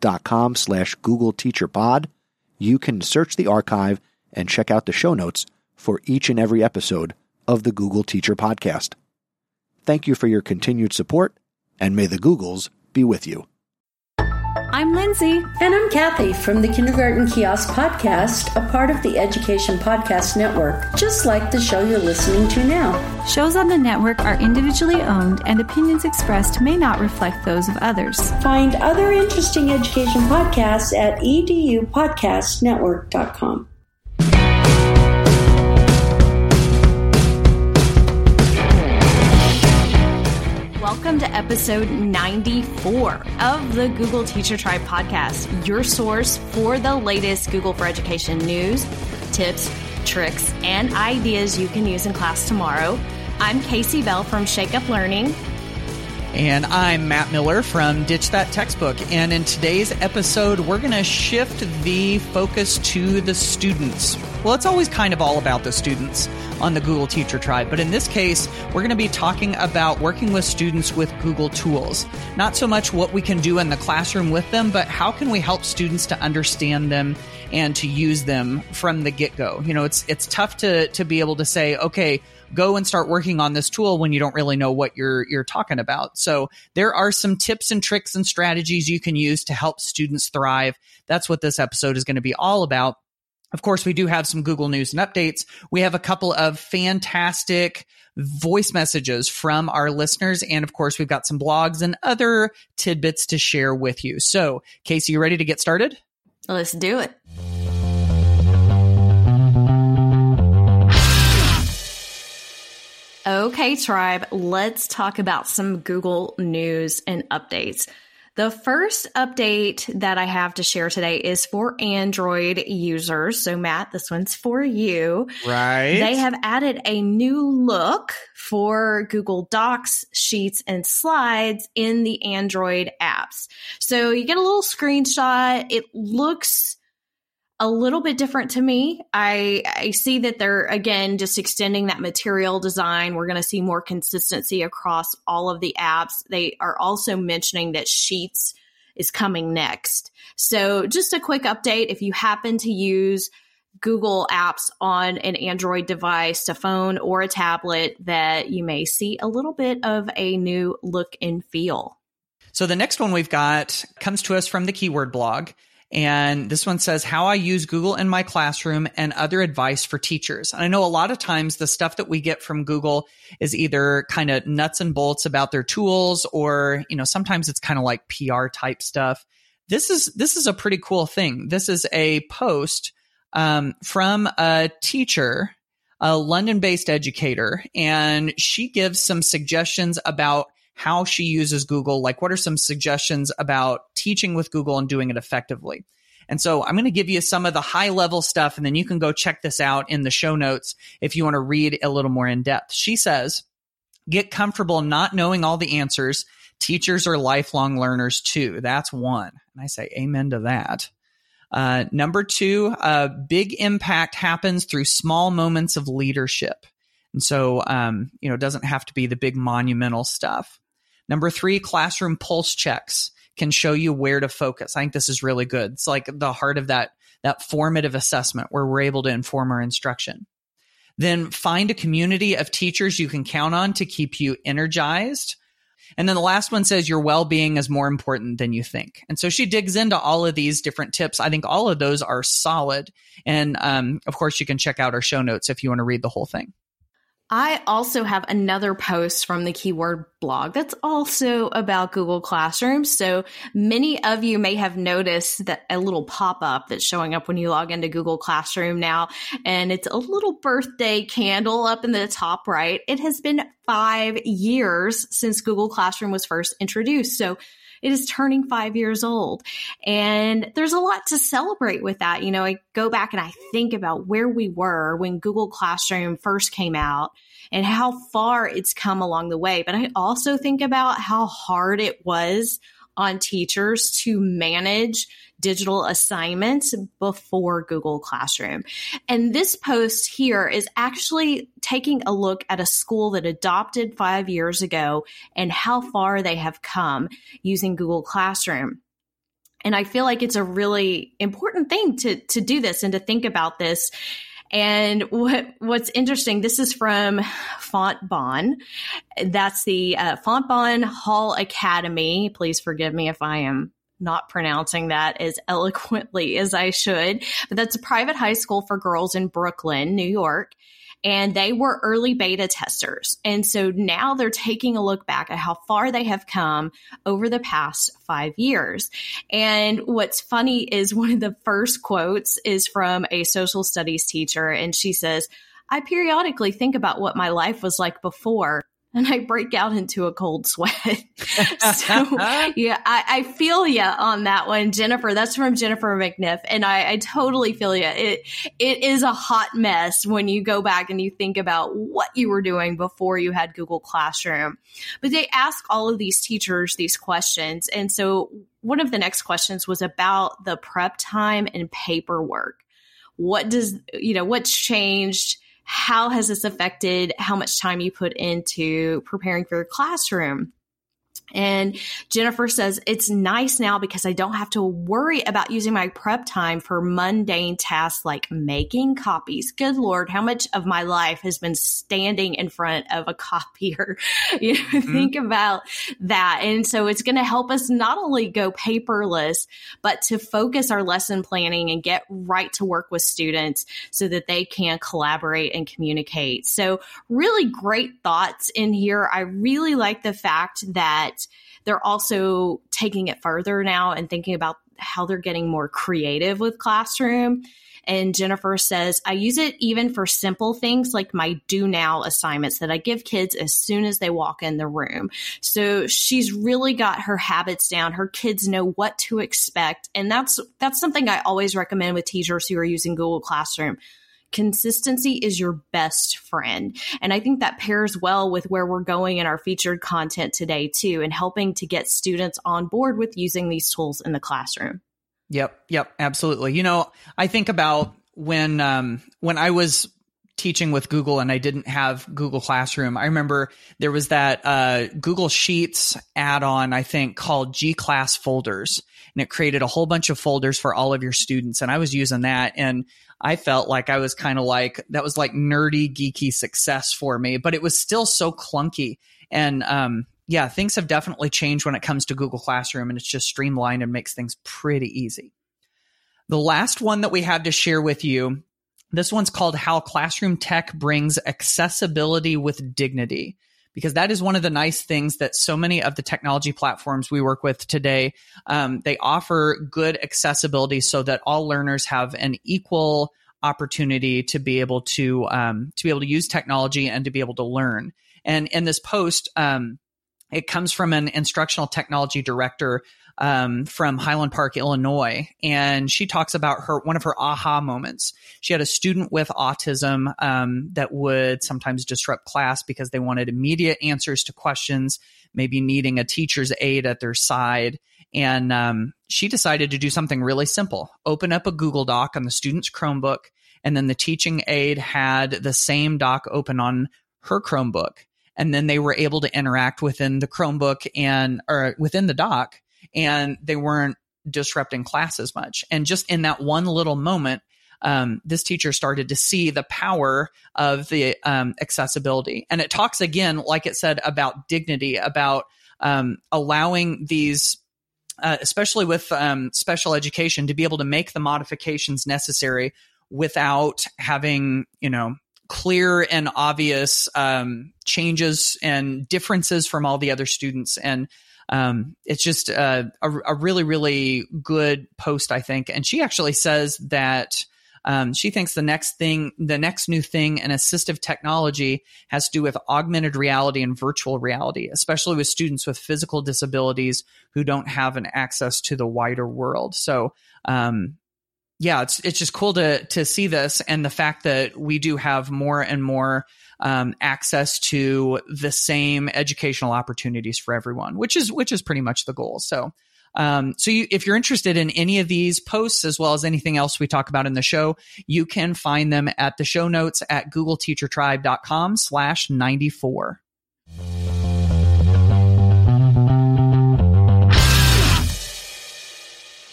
chrisnesi.com slash Google Teacher Pod, you can search the archive and check out the show notes for each and every episode of the Google Teacher Podcast. Thank you for your continued support, and may the Googles be with you. I'm Lindsay. And I'm Kathy from the Kindergarten Kiosk Podcast, a part of the Education Podcast Network, just like the show you're listening to now. Shows on the network are individually owned, and opinions expressed may not reflect those of others. Find other interesting education podcasts at edupodcastnetwork.com. episode 94 of the Google Teacher Tribe podcast, your source for the latest Google for Education news, tips, tricks, and ideas you can use in class tomorrow. I'm Casey Bell from Shake Up Learning. And I'm Matt Miller from Ditch That Textbook. And in today's episode, we're going to shift the focus to the students. Well, it's always kind of all about the students on the Google Teacher Tribe. But in this case, we're going to be talking about working with students with Google tools. Not so much what we can do in the classroom with them, but how can we help students to understand them and to use them from the get go? You know, it's, it's tough to, to be able to say, okay, go and start working on this tool when you don't really know what you're you're talking about. So there are some tips and tricks and strategies you can use to help students thrive. That's what this episode is going to be all about. Of course, we do have some Google News and updates. We have a couple of fantastic voice messages from our listeners. And of course, we've got some blogs and other tidbits to share with you. So, Casey, you ready to get started? Let's do it. Okay, tribe, let's talk about some Google News and updates. The first update that I have to share today is for Android users. So, Matt, this one's for you. Right. They have added a new look for Google Docs, Sheets, and Slides in the Android apps. So, you get a little screenshot. It looks a little bit different to me. I, I see that they're again just extending that material design. We're going to see more consistency across all of the apps. They are also mentioning that Sheets is coming next. So, just a quick update if you happen to use Google apps on an Android device, a phone, or a tablet, that you may see a little bit of a new look and feel. So, the next one we've got comes to us from the Keyword blog. And this one says how I use Google in my classroom and other advice for teachers. And I know a lot of times the stuff that we get from Google is either kind of nuts and bolts about their tools or, you know, sometimes it's kind of like PR type stuff. This is, this is a pretty cool thing. This is a post, um, from a teacher, a London based educator, and she gives some suggestions about how she uses Google. Like, what are some suggestions about teaching with Google and doing it effectively? And so I'm going to give you some of the high level stuff, and then you can go check this out in the show notes if you want to read a little more in depth. She says, get comfortable not knowing all the answers. Teachers are lifelong learners too. That's one. And I say amen to that. Uh, number two, uh, big impact happens through small moments of leadership. And so, um, you know, it doesn't have to be the big monumental stuff. Number three, classroom pulse checks can show you where to focus. I think this is really good. It's like the heart of that, that formative assessment where we're able to inform our instruction. Then find a community of teachers you can count on to keep you energized. And then the last one says your well being is more important than you think. And so she digs into all of these different tips. I think all of those are solid. And um, of course, you can check out our show notes if you want to read the whole thing. I also have another post from the keyword blog that's also about Google Classroom. So many of you may have noticed that a little pop up that's showing up when you log into Google Classroom now. And it's a little birthday candle up in the top right. It has been five years since Google Classroom was first introduced. So It is turning five years old. And there's a lot to celebrate with that. You know, I go back and I think about where we were when Google Classroom first came out and how far it's come along the way. But I also think about how hard it was on teachers to manage digital assignments before Google Classroom. And this post here is actually taking a look at a school that adopted five years ago and how far they have come using Google Classroom. And I feel like it's a really important thing to, to do this and to think about this and what what's interesting, this is from Fontbonne. That's the uh, Fontbonne Hall Academy. Please forgive me if I am not pronouncing that as eloquently as I should, but that's a private high school for girls in Brooklyn, New York and they were early beta testers. And so now they're taking a look back at how far they have come over the past five years. And what's funny is one of the first quotes is from a social studies teacher, and she says, I periodically think about what my life was like before and I break out into a cold sweat. so yeah, I, I feel you on that one, Jennifer. That's from Jennifer McNiff, and I, I totally feel you. It it is a hot mess when you go back and you think about what you were doing before you had Google Classroom. But they ask all of these teachers these questions, and so one of the next questions was about the prep time and paperwork. What does you know? What's changed? How has this affected how much time you put into preparing for your classroom? And Jennifer says, it's nice now because I don't have to worry about using my prep time for mundane tasks like making copies. Good Lord, how much of my life has been standing in front of a copier? you know, mm-hmm. think about that. And so it's going to help us not only go paperless, but to focus our lesson planning and get right to work with students so that they can collaborate and communicate. So really great thoughts in here. I really like the fact that they're also taking it further now and thinking about how they're getting more creative with classroom. And Jennifer says, I use it even for simple things like my do now assignments that I give kids as soon as they walk in the room. So she's really got her habits down. Her kids know what to expect. And that's, that's something I always recommend with teachers who are using Google Classroom consistency is your best friend. And I think that pairs well with where we're going in our featured content today, too, and helping to get students on board with using these tools in the classroom. Yep, yep, absolutely. You know, I think about when um, when I was teaching with Google and I didn't have Google Classroom. I remember there was that uh, Google Sheets add-on, I think, called G Class Folders, and it created a whole bunch of folders for all of your students. And I was using that, and I felt like I was kind of like that was like nerdy, geeky success for me, but it was still so clunky. And um, yeah, things have definitely changed when it comes to Google Classroom, and it's just streamlined and makes things pretty easy. The last one that we have to share with you, this one's called How Classroom Tech Brings Accessibility with Dignity because that is one of the nice things that so many of the technology platforms we work with today um, they offer good accessibility so that all learners have an equal opportunity to be able to um, to be able to use technology and to be able to learn. And in this post um, it comes from an instructional technology director um, from Highland Park, Illinois, and she talks about her one of her aha moments. She had a student with autism um, that would sometimes disrupt class because they wanted immediate answers to questions, maybe needing a teacher's aid at their side. And um, she decided to do something really simple: open up a Google Doc on the student's Chromebook, and then the teaching aide had the same doc open on her Chromebook and then they were able to interact within the Chromebook and or within the doc and they weren't disrupting class as much. And just in that one little moment, um, this teacher started to see the power of the um, accessibility. And it talks again, like it said, about dignity, about um, allowing these, uh, especially with um, special education, to be able to make the modifications necessary without having, you know, clear and obvious um, changes and differences from all the other students. And um, it's just a, a, a, really, really good post, I think. And she actually says that Um, she thinks the next thing, the next new thing in assistive technology has to do with augmented reality and virtual reality, especially with students with physical disabilities who don't have an access to the wider world. So, um, yeah, it's it's just cool to to see this and the fact that we do have more and more um, access to the same educational opportunities for everyone, which is which is pretty much the goal. So. Um, so you, if you're interested in any of these posts as well as anything else we talk about in the show, you can find them at the show notes at googleteachertribe.com slash 94.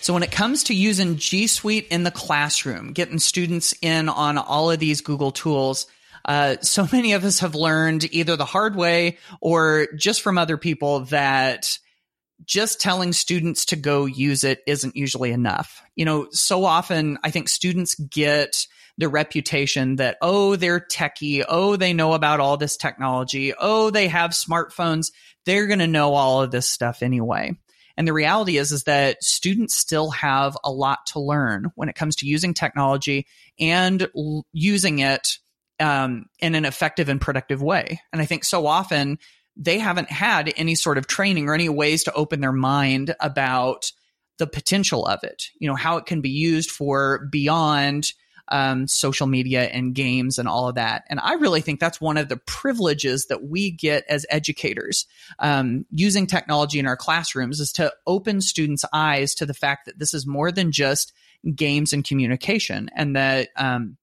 So when it comes to using G Suite in the classroom, getting students in on all of these Google tools, uh, so many of us have learned either the hard way or just from other people that just telling students to go use it isn't usually enough. You know, so often I think students get the reputation that, oh, they're techie. Oh, they know about all this technology. Oh, they have smartphones. They're going to know all of this stuff anyway. And the reality is, is that students still have a lot to learn when it comes to using technology and l- using it um, in an effective and productive way. And I think so often they haven't had any sort of training or any ways to open their mind about the potential of it, you know, how it can be used for beyond um, social media and games and all of that. And I really think that's one of the privileges that we get as educators um, using technology in our classrooms is to open students' eyes to the fact that this is more than just games and communication and that um,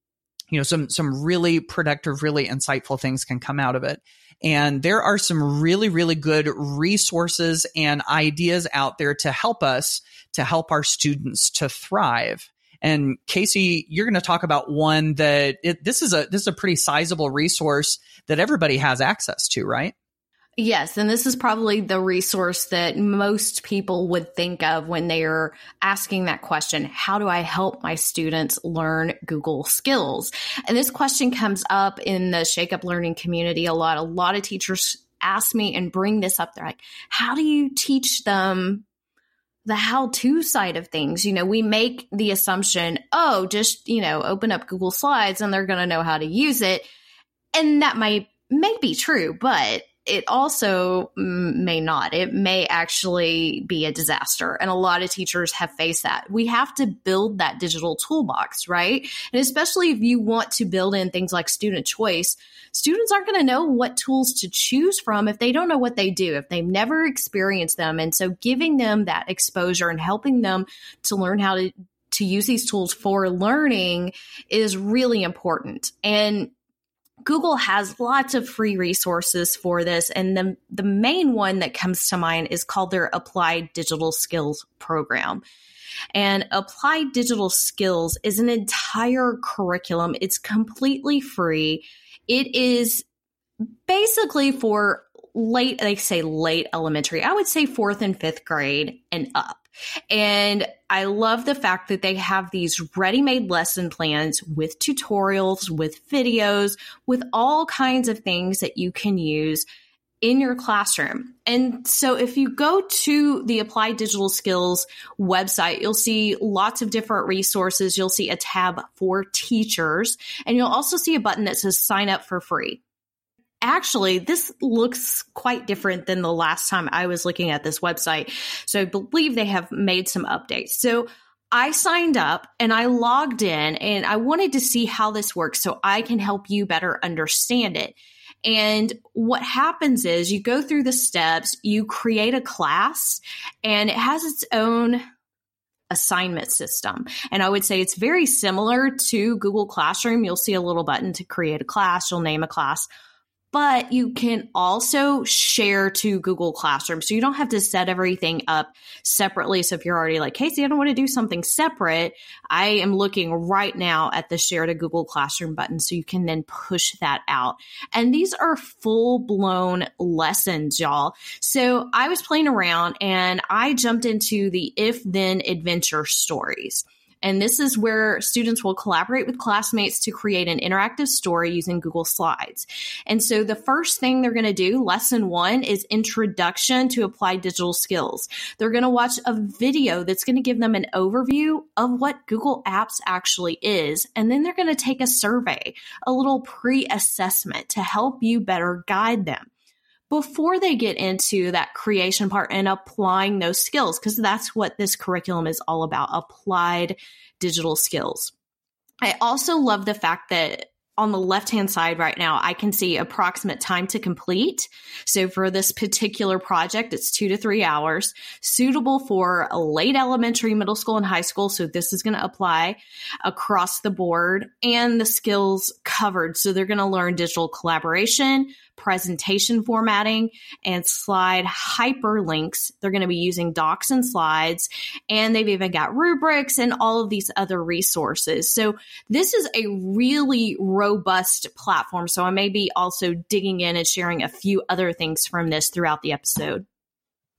you know some some really productive really insightful things can come out of it and there are some really really good resources and ideas out there to help us to help our students to thrive and Casey, you're going to talk about one that it, this is a this is a pretty sizable resource that everybody has access to, right? Yes, and this is probably the resource that most people would think of when they are asking that question How do I help my students learn Google skills? And this question comes up in the Shake Up Learning community a lot. A lot of teachers ask me and bring this up. They're like, How do you teach them the how to side of things. You know, we make the assumption, oh, just, you know, open up Google Slides and they're going to know how to use it. And that might may be true, but it also may not. It may actually be a disaster. And a lot of teachers have faced that. We have to build that digital toolbox, right? And especially if you want to build in things like student choice, students aren't going to know what tools to choose from if they don't know what they do, if they've never experienced them. And so giving them that exposure and helping them to learn how to to use these tools for learning is really important. And Google has lots of free resources for this. And the, the main one that comes to mind is called their Applied Digital Skills Program. And Applied Digital Skills is an entire curriculum. It's completely free. It is basically for late, they say late elementary. I would say fourth and fifth grade and up. And I love the fact that they have these ready made lesson plans with tutorials, with videos, with all kinds of things that you can use in your classroom. And so if you go to the Applied Digital Skills website, you'll see lots of different resources. You'll see a tab for teachers, and you'll also see a button that says sign up for free actually, this looks quite different than the last time I was looking at this website. So I believe they have made some updates. So I signed up and I logged in and I wanted to see how this works so I can help you better understand it. And what happens is you go through the steps, you create a class, and it has its own assignment system. And I would say it's very similar to Google Classroom. You'll see a little button to create a class, you'll name a class but you can also share to Google Classroom. So you don't have to set everything up separately. So if you're already like, Casey, I don't want to do something separate, I am looking right now at the share to Google Classroom button. So you can then push that out. And these are full blown lessons, y'all. So I was playing around and I jumped into the if then adventure stories. And this is where students will collaborate with classmates to create an interactive story using Google Slides. And so the first thing they're going to do, lesson one, is introduction to applied digital skills. They're going to watch a video that's going to give them an overview of what Google Apps actually is. And then they're going to take a survey, a little pre assessment to help you better guide them before they get into that creation part and applying those skills, because that's what this curriculum is all about applied digital skills. I also love the fact that on the left hand side right now, I can see approximate time to complete. So for this particular project, it's two to three hours, suitable for late elementary, middle school, and high school. So this is going to apply across the board and the skills covered. So they're going to learn digital collaboration, presentation formatting, and slide hyperlinks. They're going to be using docs and slides, and they've even got rubrics and all of these other resources. So this is a really robust platform. So I may be also digging in and sharing a few other things from this throughout the episode.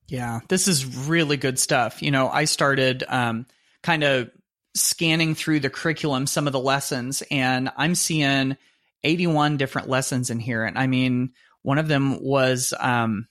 Yeah, this is really good stuff. You know, I started um, kind of scanning through the curriculum, some of the lessons, and I'm seeing 81 different lessons in here. And I mean, one of them was, um,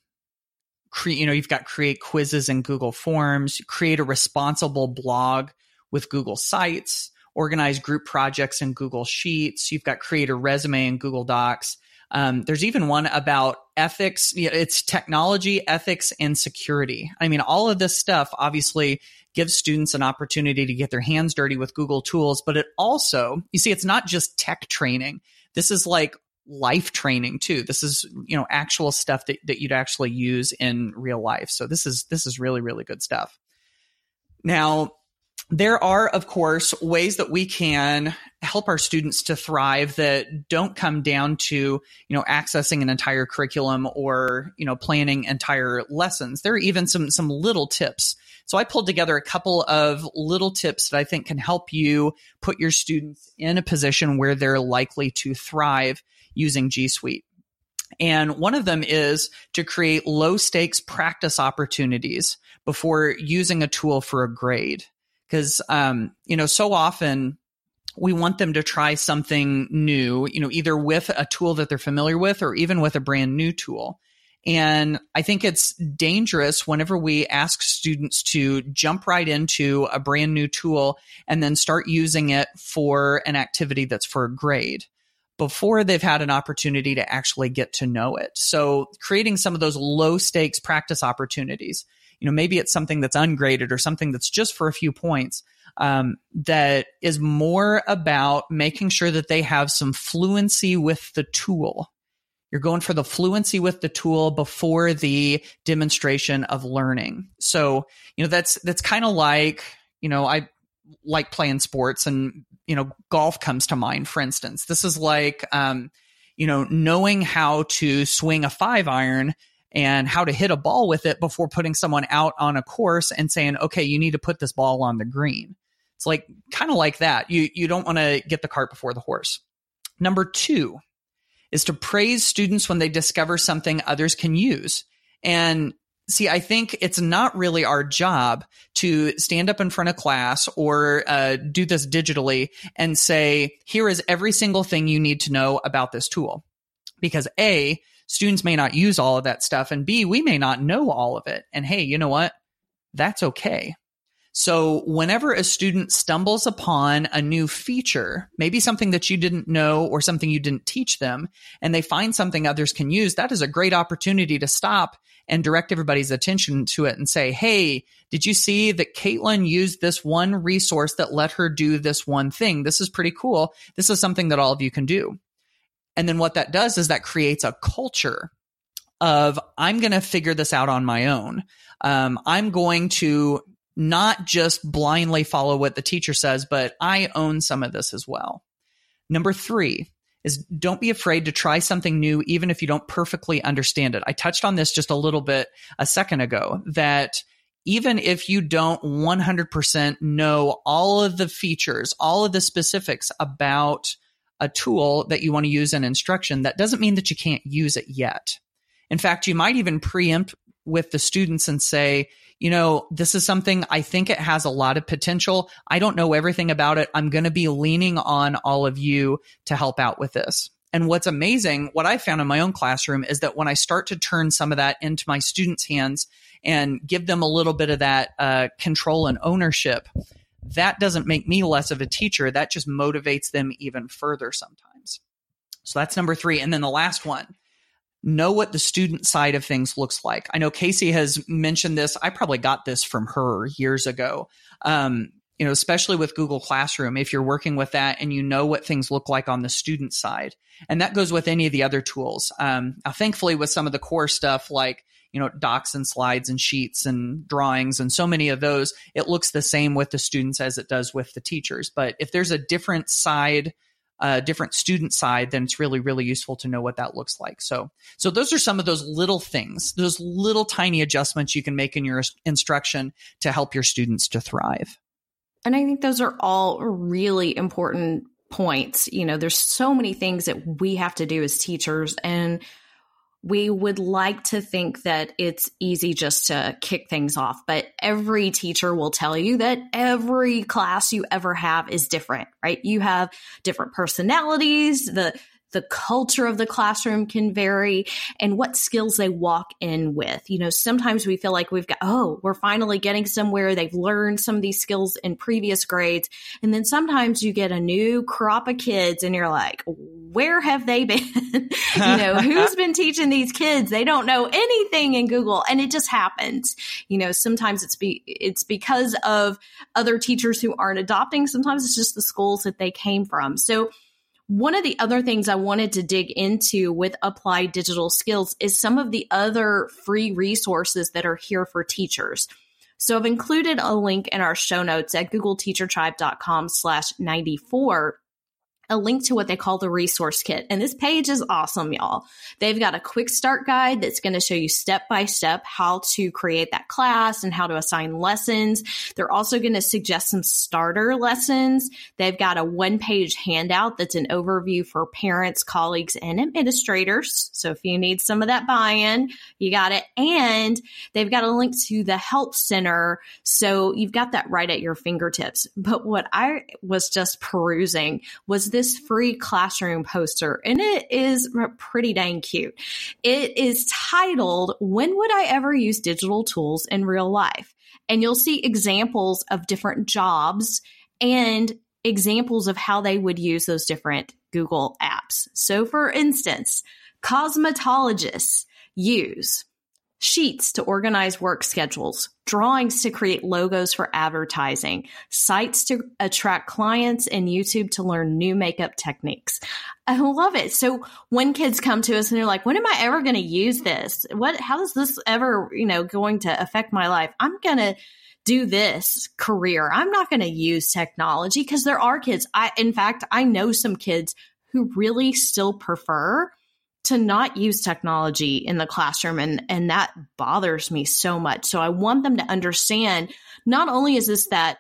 create, you know, you've got create quizzes in Google Forms, create a responsible blog with Google Sites, organize group projects in Google Sheets. You've got create a resume in Google Docs. Um, there's even one about ethics. It's technology, ethics, and security. I mean, all of this stuff obviously gives students an opportunity to get their hands dirty with Google tools, but it also, you see, it's not just tech training. This is like life training too. This is, you know, actual stuff that, that you'd actually use in real life. So this is, this is really, really good stuff. Now, there are, of course, ways that we can help our students to thrive that don't come down to, you know, accessing an entire curriculum or, you know, planning entire lessons. There are even some, some little tips so I pulled together a couple of little tips that I think can help you put your students in a position where they're likely to thrive using G Suite. And one of them is to create low stakes practice opportunities before using a tool for a grade. Because, um, you know, so often we want them to try something new, you know, either with a tool that they're familiar with or even with a brand new tool. And I think it's dangerous whenever we ask students to jump right into a brand new tool and then start using it for an activity that's for a grade before they've had an opportunity to actually get to know it. So creating some of those low stakes practice opportunities, you know, maybe it's something that's ungraded or something that's just for a few points. Um, that is more about making sure that they have some fluency with the tool you're going for the fluency with the tool before the demonstration of learning. So, you know, that's, that's kind of like, you know, I like playing sports and, you know, golf comes to mind, for instance. This is like, um, you know, knowing how to swing a five iron and how to hit a ball with it before putting someone out on a course and saying, okay, you need to put this ball on the green. It's like kind of like that. You, you don't want to get the cart before the horse. Number two, is to praise students when they discover something others can use. And see, I think it's not really our job to stand up in front of class or uh, do this digitally and say, here is every single thing you need to know about this tool. Because A, students may not use all of that stuff, and B, we may not know all of it. And hey, you know what? That's okay. So whenever a student stumbles upon a new feature, maybe something that you didn't know or something you didn't teach them, and they find something others can use, that is a great opportunity to stop and direct everybody's attention to it and say, Hey, did you see that Caitlin used this one resource that let her do this one thing? This is pretty cool. This is something that all of you can do. And then what that does is that creates a culture of I'm going to figure this out on my own. Um, I'm going to not just blindly follow what the teacher says, but I own some of this as well. Number three is don't be afraid to try something new, even if you don't perfectly understand it. I touched on this just a little bit a second ago that even if you don't 100% know all of the features, all of the specifics about a tool that you want to use in instruction, that doesn't mean that you can't use it yet. In fact, you might even preempt with the students and say, you know, this is something I think it has a lot of potential. I don't know everything about it. I'm going to be leaning on all of you to help out with this. And what's amazing, what I found in my own classroom is that when I start to turn some of that into my students' hands and give them a little bit of that uh, control and ownership, that doesn't make me less of a teacher. That just motivates them even further sometimes. So that's number three. And then the last one know what the student side of things looks like. I know Casey has mentioned this. I probably got this from her years ago. Um, you know, especially with Google Classroom, if you're working with that and you know what things look like on the student side, and that goes with any of the other tools. Um, now, thankfully, with some of the core stuff like you know docs and slides and sheets and drawings and so many of those, it looks the same with the students as it does with the teachers. But if there's a different side a different student side, then it's really, really useful to know what that looks like. So, so those are some of those little things, those little tiny adjustments you can make in your instruction to help your students to thrive. And I think those are all really important points. You know, there's so many things that we have to do as teachers and we would like to think that it's easy just to kick things off, but every teacher will tell you that every class you ever have is different, right? You have different personalities. The the culture of the classroom can vary and what skills they walk in with. You know, sometimes we feel like we've got, oh, we're finally getting somewhere. They've learned some of these skills in previous grades. And then sometimes you get a new crop of kids and you're like, where have they been? you know, who's been teaching these kids? They don't know anything in Google. And it just happens. You know, sometimes it's be, it's because of other teachers who aren't adopting. Sometimes it's just the schools that they came from. So, one of the other things I wanted to dig into with applied digital skills is some of the other free resources that are here for teachers. So I've included a link in our show notes at googleteachertribe.com slash 94 a link to what they call the resource kit. And this page is awesome, y'all. They've got a quick start guide that's going to show you step by step how to create that class and how to assign lessons. They're also going to suggest some starter lessons. They've got a one page handout that's an overview for parents, colleagues, and administrators. So if you need some of that buy in, you got it. And they've got a link to the help center. So you've got that right at your fingertips. But what I was just perusing was this this free classroom poster, and it is pretty dang cute. It is titled, When Would I Ever Use Digital Tools in Real Life? And you'll see examples of different jobs and examples of how they would use those different Google apps. So, for instance, cosmetologists use sheets to organize work schedules, drawings to create logos for advertising, sites to attract clients, and YouTube to learn new makeup techniques. I love it. So when kids come to us and they're like, when am I ever going to use this? What, how is this ever, you know, going to affect my life? I'm going to do this career. I'm not going to use technology because there are kids. I, in fact, I know some kids who really still prefer to not use technology in the classroom and and that bothers me so much. So i want them to understand not only is this that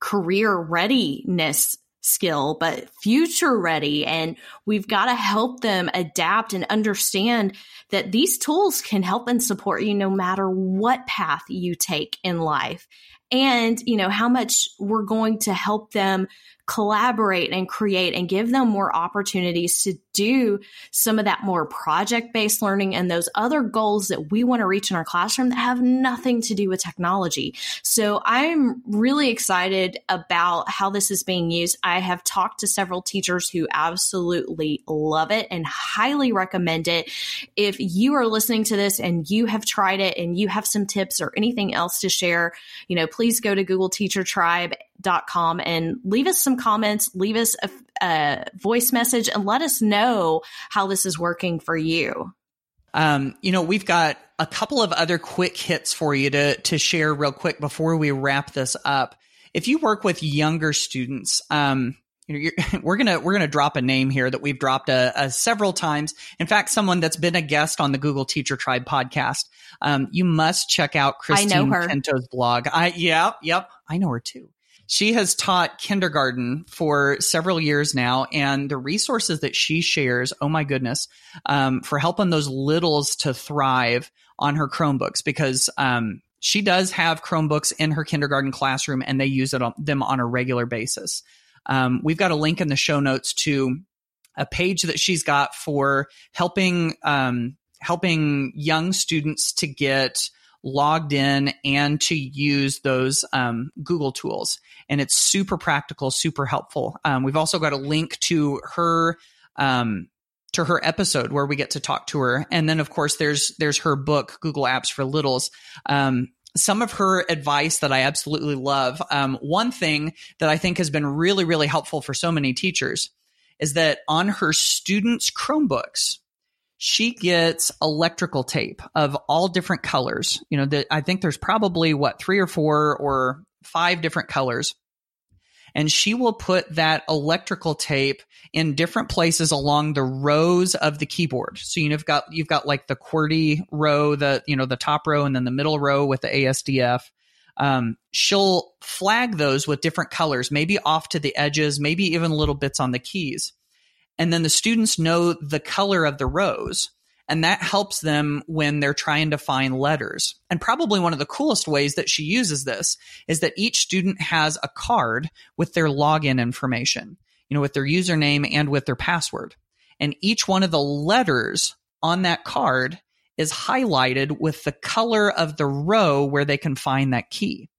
career readiness skill but future ready and we've got to help them adapt and understand that these tools can help and support you no matter what path you take in life. And you know how much we're going to help them collaborate and create and give them more opportunities to do some of that more project based learning and those other goals that we want to reach in our classroom that have nothing to do with technology. So I'm really excited about how this is being used. I have talked to several teachers who absolutely love it and highly recommend it. If you are listening to this and you have tried it and you have some tips or anything else to share, you know, please go to Google Teacher Tribe com and leave us some comments, leave us a, a, voice message, and let us know how this is working for you. Um, you know, we've got a couple of other quick hits for you to to share real quick before we wrap this up. If you work with younger students, um, you know, we're gonna we're gonna drop a name here that we've dropped a, a, several times. In fact, someone that's been a guest on the Google Teacher Tribe podcast. Um, you must check out Christine Pinto's blog. I yeah, yep, I know her too. She has taught kindergarten for several years now, and the resources that she shares, oh my goodness, um, for helping those littles to thrive on her Chromebooks because um, she does have Chromebooks in her kindergarten classroom and they use it on, them on a regular basis. Um, we've got a link in the show notes to a page that she's got for helping um, helping young students to get logged in and to use those um, Google tools. And it's super practical, super helpful. Um, we've also got a link to her um, to her episode where we get to talk to her. And then of course there's there's her book, Google Apps for Littles. Um, some of her advice that I absolutely love. Um, one thing that I think has been really, really helpful for so many teachers is that on her students' Chromebooks, she gets electrical tape of all different colors. You know, that I think there's probably what three or four or five different colors and she will put that electrical tape in different places along the rows of the keyboard. So you've got you've got like the QWERTY row, the you know the top row, and then the middle row with the ASDF. Um, she'll flag those with different colors, maybe off to the edges, maybe even little bits on the keys. And then the students know the color of the rows. And that helps them when they're trying to find letters. And probably one of the coolest ways that she uses this is that each student has a card with their login information, you know, with their username and with their password. And each one of the letters on that card is highlighted with the color of the row where they can find that key.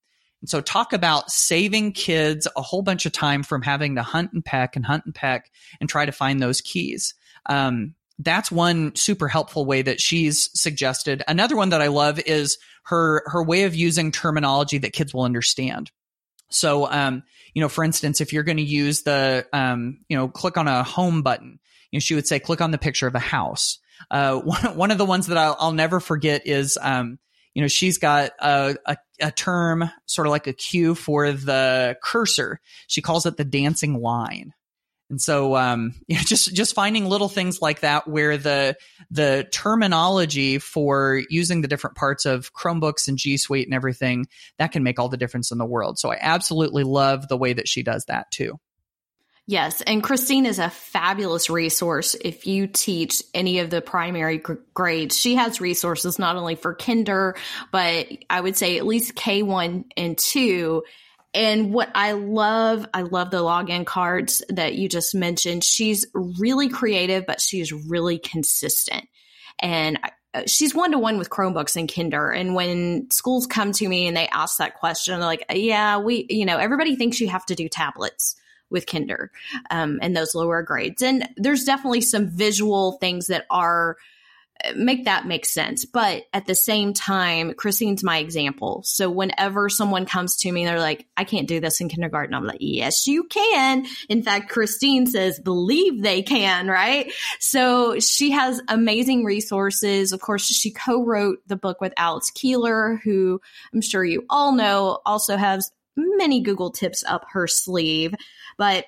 And so talk about saving kids a whole bunch of time from having to hunt and peck and hunt and peck and try to find those keys. Um, that's one super helpful way that she's suggested. Another one that I love is her her way of using terminology that kids will understand. So, um, you know, for instance, if you're going to use the, um, you know, click on a home button, you know, she would say, click on the picture of a house. Uh, one, one of the ones that I'll, I'll never forget is, um, you know, she's got a, a, a term, sort of like a cue for the cursor. She calls it the dancing line. And so, um, you know, just just finding little things like that where the the terminology for using the different parts of Chromebooks and G Suite and everything that can make all the difference in the world. So I absolutely love the way that she does that too. Yes, and Christine is a fabulous resource if you teach any of the primary gr- grades. She has resources not only for kinder, but I would say at least K1 and 2 and what I love, I love the login cards that you just mentioned. She's really creative, but she's really consistent. And uh, she's one to one with Chromebooks and Kinder. And when schools come to me and they ask that question, they're like, yeah, we, you know, everybody thinks you have to do tablets with Kinder um, and those lower grades. And there's definitely some visual things that are make that make sense. But at the same time, Christine's my example. So whenever someone comes to me, they're like, I can't do this in kindergarten. I'm like, yes, you can. In fact, Christine says, believe they can, right? So she has amazing resources. Of course, she co-wrote the book with Alice Keeler, who I'm sure you all know also has many Google tips up her sleeve. But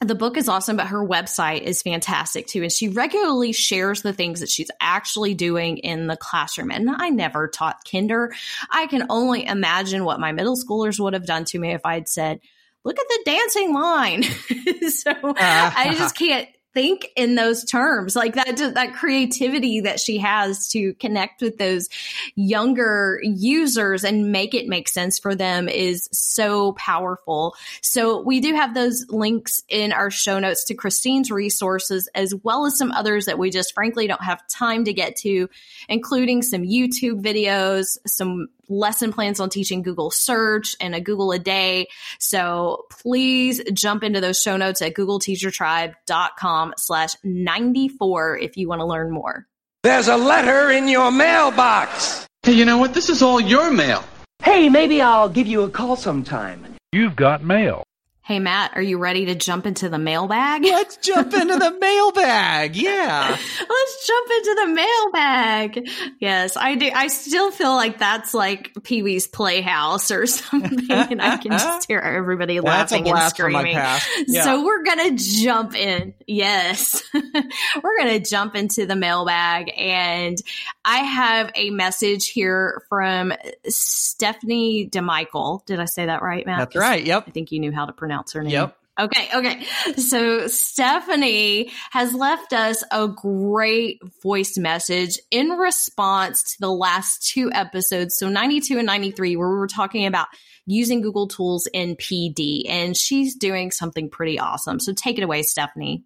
the book is awesome, but her website is fantastic too. And she regularly shares the things that she's actually doing in the classroom. And I never taught kinder. I can only imagine what my middle schoolers would have done to me if I'd said, look at the dancing line. so uh, I just can't think in those terms. Like that that creativity that she has to connect with those younger users and make it make sense for them is so powerful. So we do have those links in our show notes to christine's resources as well as some others that we just frankly don't have time to get to including some youtube videos some lesson plans on teaching Google search and a Google a day. So please jump into those show notes at googleteachertribe.com slash 94 if you want to learn more. There's a letter in your mailbox. Hey, you know what? This is all your mail. Hey, maybe I'll give you a call sometime. You've got mail. Hey, Matt, are you ready to jump into the mailbag? Let's jump into the mailbag. Yeah. Let's jump into the mailbag. Yes, I do. I still feel like that's like Pee Wee's Playhouse or something. and I can just hear everybody laughing and screaming. Yeah. So we're going to jump in. Yes. we're going to jump into the mailbag. And I have a message here from Stephanie DeMichele. Did I say that right, Matt? That's right. Yep. I think you knew how to pronounce her name. Yep. Okay, okay. So Stephanie has left us a great voice message in response to the last two episodes. So 92 and 93, where we were talking about using Google tools in PD, and she's doing something pretty awesome. So take it away, Stephanie.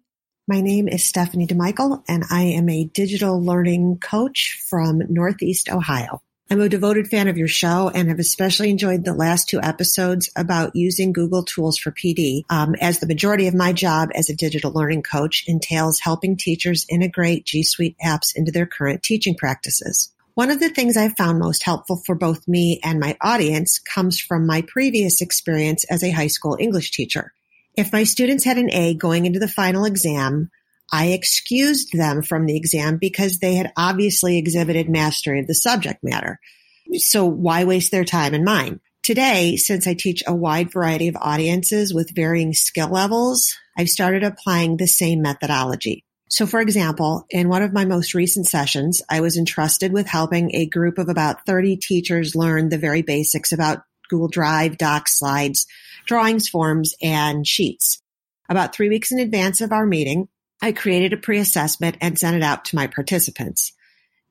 My name is Stephanie DeMichele, and I am a digital learning coach from Northeast Ohio. I'm a devoted fan of your show and have especially enjoyed the last two episodes about using Google tools for PD, um, as the majority of my job as a digital learning coach entails helping teachers integrate G Suite apps into their current teaching practices. One of the things I've found most helpful for both me and my audience comes from my previous experience as a high school English teacher. If my students had an A going into the final exam, I excused them from the exam because they had obviously exhibited mastery of the subject matter. So why waste their time and mine? Today, since I teach a wide variety of audiences with varying skill levels, I've started applying the same methodology. So for example, in one of my most recent sessions, I was entrusted with helping a group of about 30 teachers learn the very basics about Google Drive, Docs, slides, drawings, forms, and sheets. About three weeks in advance of our meeting, I created a pre-assessment and sent it out to my participants.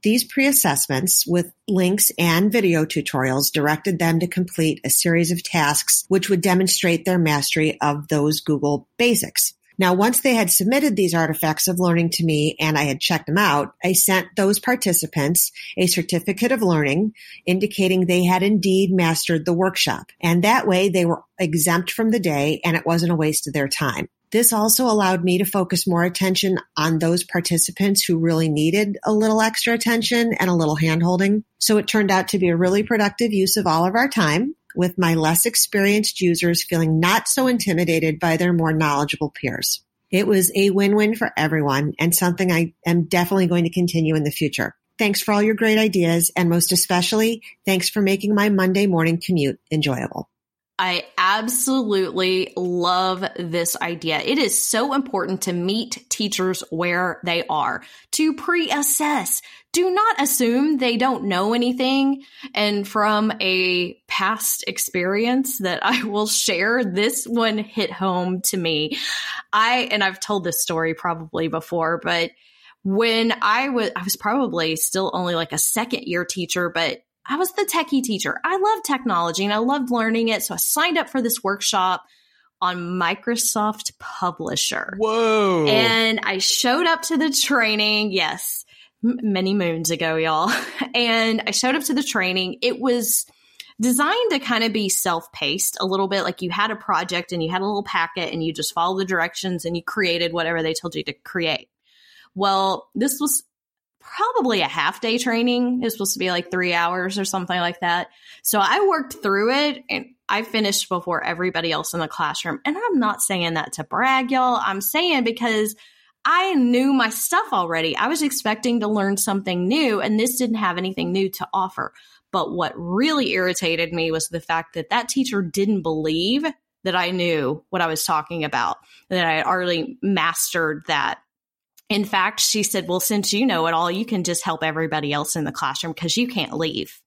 These pre-assessments with links and video tutorials directed them to complete a series of tasks which would demonstrate their mastery of those Google basics. Now, once they had submitted these artifacts of learning to me and I had checked them out, I sent those participants a certificate of learning indicating they had indeed mastered the workshop. And that way they were exempt from the day and it wasn't a waste of their time. This also allowed me to focus more attention on those participants who really needed a little extra attention and a little handholding. So it turned out to be a really productive use of all of our time with my less experienced users feeling not so intimidated by their more knowledgeable peers. It was a win-win for everyone and something I am definitely going to continue in the future. Thanks for all your great ideas and most especially, thanks for making my Monday morning commute enjoyable. I absolutely love this idea. It is so important to meet teachers where they are, to pre assess. Do not assume they don't know anything. And from a past experience that I will share, this one hit home to me. I, and I've told this story probably before, but when I was, I was probably still only like a second year teacher, but I was the techie teacher. I love technology and I loved learning it. So I signed up for this workshop on Microsoft Publisher. Whoa. And I showed up to the training. Yes, many moons ago, y'all. And I showed up to the training. It was designed to kind of be self paced a little bit. Like you had a project and you had a little packet and you just follow the directions and you created whatever they told you to create. Well, this was probably a half day training. It was supposed to be like three hours or something like that. So I worked through it and I finished before everybody else in the classroom. And I'm not saying that to brag, y'all. I'm saying because I knew my stuff already. I was expecting to learn something new, and this didn't have anything new to offer. But what really irritated me was the fact that that teacher didn't believe that I knew what I was talking about, that I had already mastered that in fact, she said, Well, since you know it all, you can just help everybody else in the classroom because you can't leave.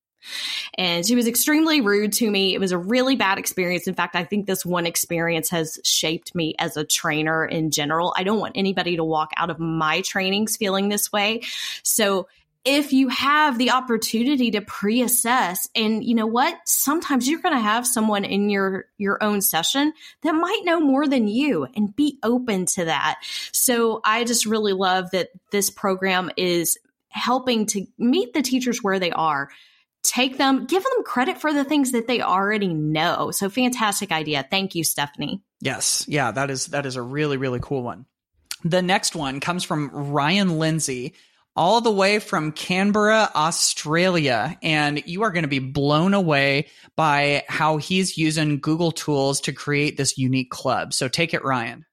And she was extremely rude to me. It was a really bad experience. In fact, I think this one experience has shaped me as a trainer in general. I don't want anybody to walk out of my trainings feeling this way. So if you have the opportunity to pre-assess and you know what sometimes you're going to have someone in your your own session that might know more than you and be open to that so i just really love that this program is helping to meet the teachers where they are take them give them credit for the things that they already know so fantastic idea thank you stephanie yes yeah that is that is a really really cool one the next one comes from ryan lindsay all the way from Canberra, Australia. And you are going to be blown away by how he's using Google tools to create this unique club. So take it, Ryan.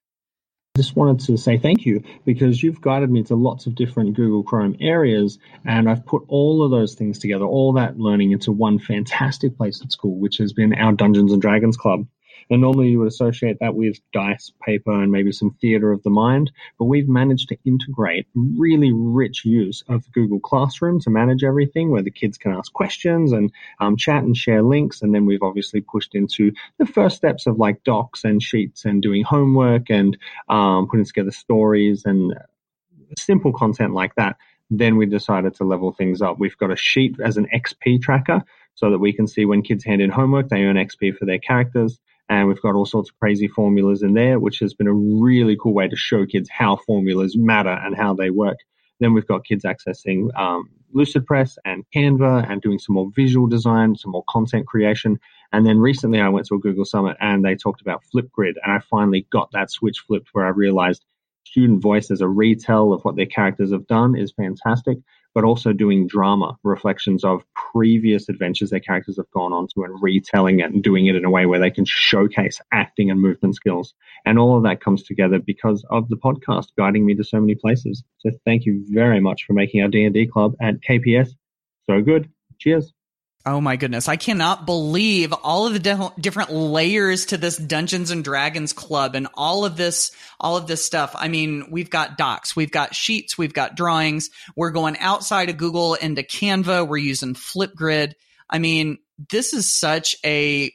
Just wanted to say thank you because you've guided me to lots of different Google Chrome areas, and I've put all of those things together, all that learning into one fantastic place at school, which has been our Dungeons and Dragons Club. And normally you would associate that with dice, paper, and maybe some theater of the mind. But we've managed to integrate really rich use of Google Classroom to manage everything, where the kids can ask questions and um, chat and share links. And then we've obviously pushed into the first steps of like docs and sheets and doing homework and um, putting together stories and simple content like that. Then we decided to level things up. We've got a sheet as an XP tracker so that we can see when kids hand in homework, they earn XP for their characters. And we've got all sorts of crazy formulas in there, which has been a really cool way to show kids how formulas matter and how they work. Then we've got kids accessing um, Lucidpress and Canva and doing some more visual design, some more content creation. And then recently I went to a Google Summit and they talked about Flipgrid. And I finally got that switch flipped where I realized student voice as a retell of what their characters have done is fantastic, but also doing drama, reflections of previous adventures their characters have gone on to and retelling it and doing it in a way where they can showcase acting and movement skills. And all of that comes together because of the podcast guiding me to so many places. So thank you very much for making our D&D club at KPS so good. Cheers. Oh my goodness. I cannot believe all of the de- different layers to this Dungeons and Dragons club and all of this, all of this stuff. I mean, we've got docs, we've got sheets, we've got drawings. We're going outside of Google into Canva. We're using Flipgrid. I mean, this is such a,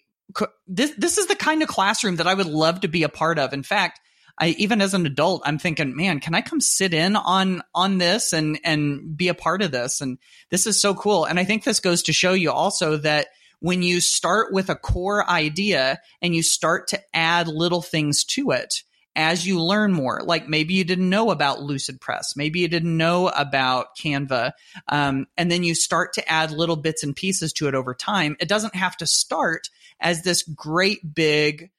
this, this is the kind of classroom that I would love to be a part of. In fact, I even as an adult, I'm thinking, man, can I come sit in on on this and and be a part of this? And this is so cool. And I think this goes to show you also that when you start with a core idea and you start to add little things to it as you learn more, like maybe you didn't know about Lucidpress, maybe you didn't know about Canva, um, and then you start to add little bits and pieces to it over time. It doesn't have to start as this great big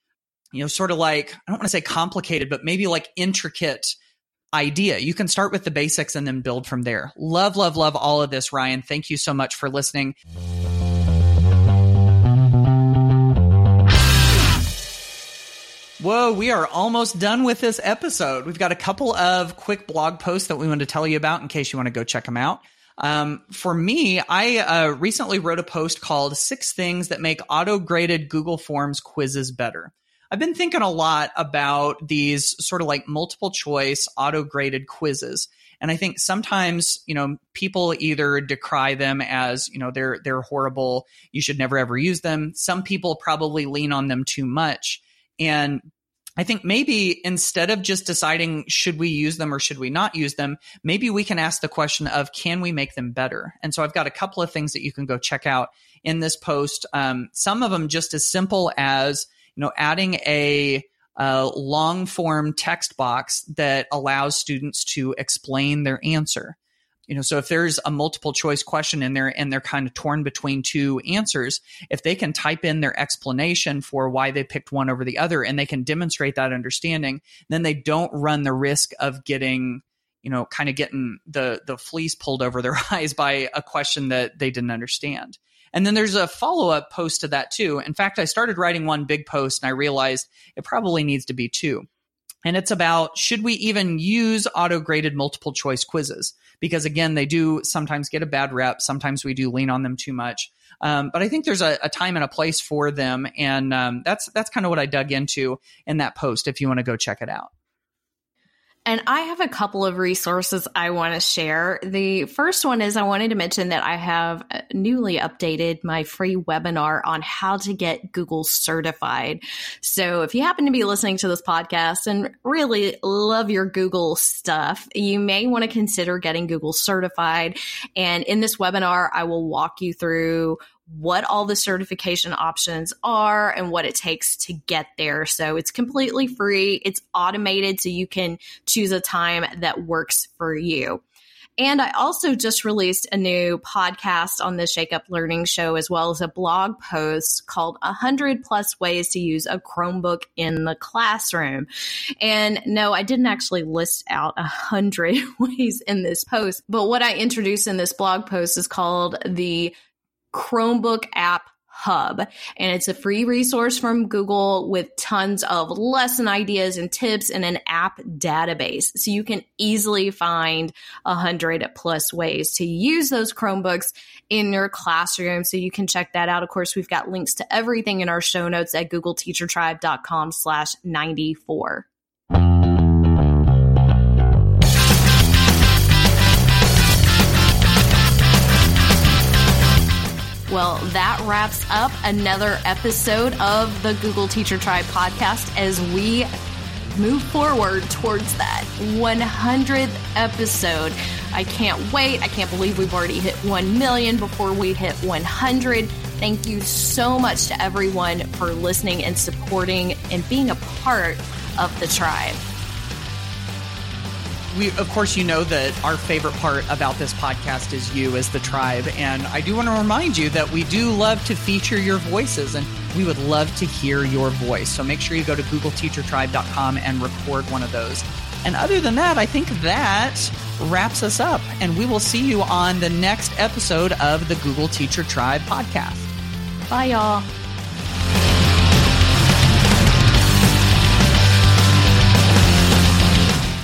you know, sort of like, I don't want to say complicated, but maybe like intricate idea. You can start with the basics and then build from there. Love, love, love all of this, Ryan. Thank you so much for listening. Whoa, we are almost done with this episode. We've got a couple of quick blog posts that we want to tell you about in case you want to go check them out. Um, for me, I uh, recently wrote a post called Six Things That Make Auto Graded Google Forms Quizzes Better. I've been thinking a lot about these sort of like multiple choice auto graded quizzes. And I think sometimes, you know, people either decry them as, you know, they're they're horrible, you should never ever use them. Some people probably lean on them too much. And I think maybe instead of just deciding should we use them or should we not use them, maybe we can ask the question of can we make them better? And so I've got a couple of things that you can go check out in this post. Um, some of them just as simple as you know, adding a long form text box that allows students to explain their answer. You know, so if there's a multiple choice question in there and they're kind of torn between two answers, if they can type in their explanation for why they picked one over the other and they can demonstrate that understanding, then they don't run the risk of getting, you know, kind of getting the the fleece pulled over their eyes by a question that they didn't understand. And then there's a follow up post to that too. In fact, I started writing one big post and I realized it probably needs to be two. And it's about should we even use auto graded multiple choice quizzes? Because again, they do sometimes get a bad rep. Sometimes we do lean on them too much. Um, but I think there's a, a, time and a place for them, and um, that's that's kind of what I dug into in that post. If you want to go check it out. And I have a couple of resources I want to share. The first one is I wanted to mention that I have newly updated my free webinar on how to get Google certified. So if you happen to be listening to this podcast and really love your Google stuff, you may want to consider getting Google certified. And in this webinar, I will walk you through what all the certification options are and what it takes to get there. So it's completely free. It's automated so you can choose a time that works for you. And I also just released a new podcast on the Shake Up Learning Show, as well as a blog post called 100 plus ways to use a Chromebook in the classroom. And no, I didn't actually list out 100 ways in this post, but what I introduced in this blog post is called the Chromebook app Hub. And it's a free resource from Google with tons of lesson ideas and tips and an app database. So you can easily find a hundred plus ways to use those Chromebooks in your classroom. So you can check that out. Of course, we've got links to everything in our show notes at googleteachertribe.com slash 94. Well, that wraps up another episode of the Google Teacher Tribe podcast as we move forward towards that 100th episode. I can't wait. I can't believe we've already hit 1 million before we hit 100. Thank you so much to everyone for listening and supporting and being a part of the tribe we of course you know that our favorite part about this podcast is you as the tribe and i do want to remind you that we do love to feature your voices and we would love to hear your voice. So make sure you go to googleteachertribe.com and record one of those. And other than that i think that wraps us up and we will see you on the next episode of the google teacher tribe podcast. Bye y'all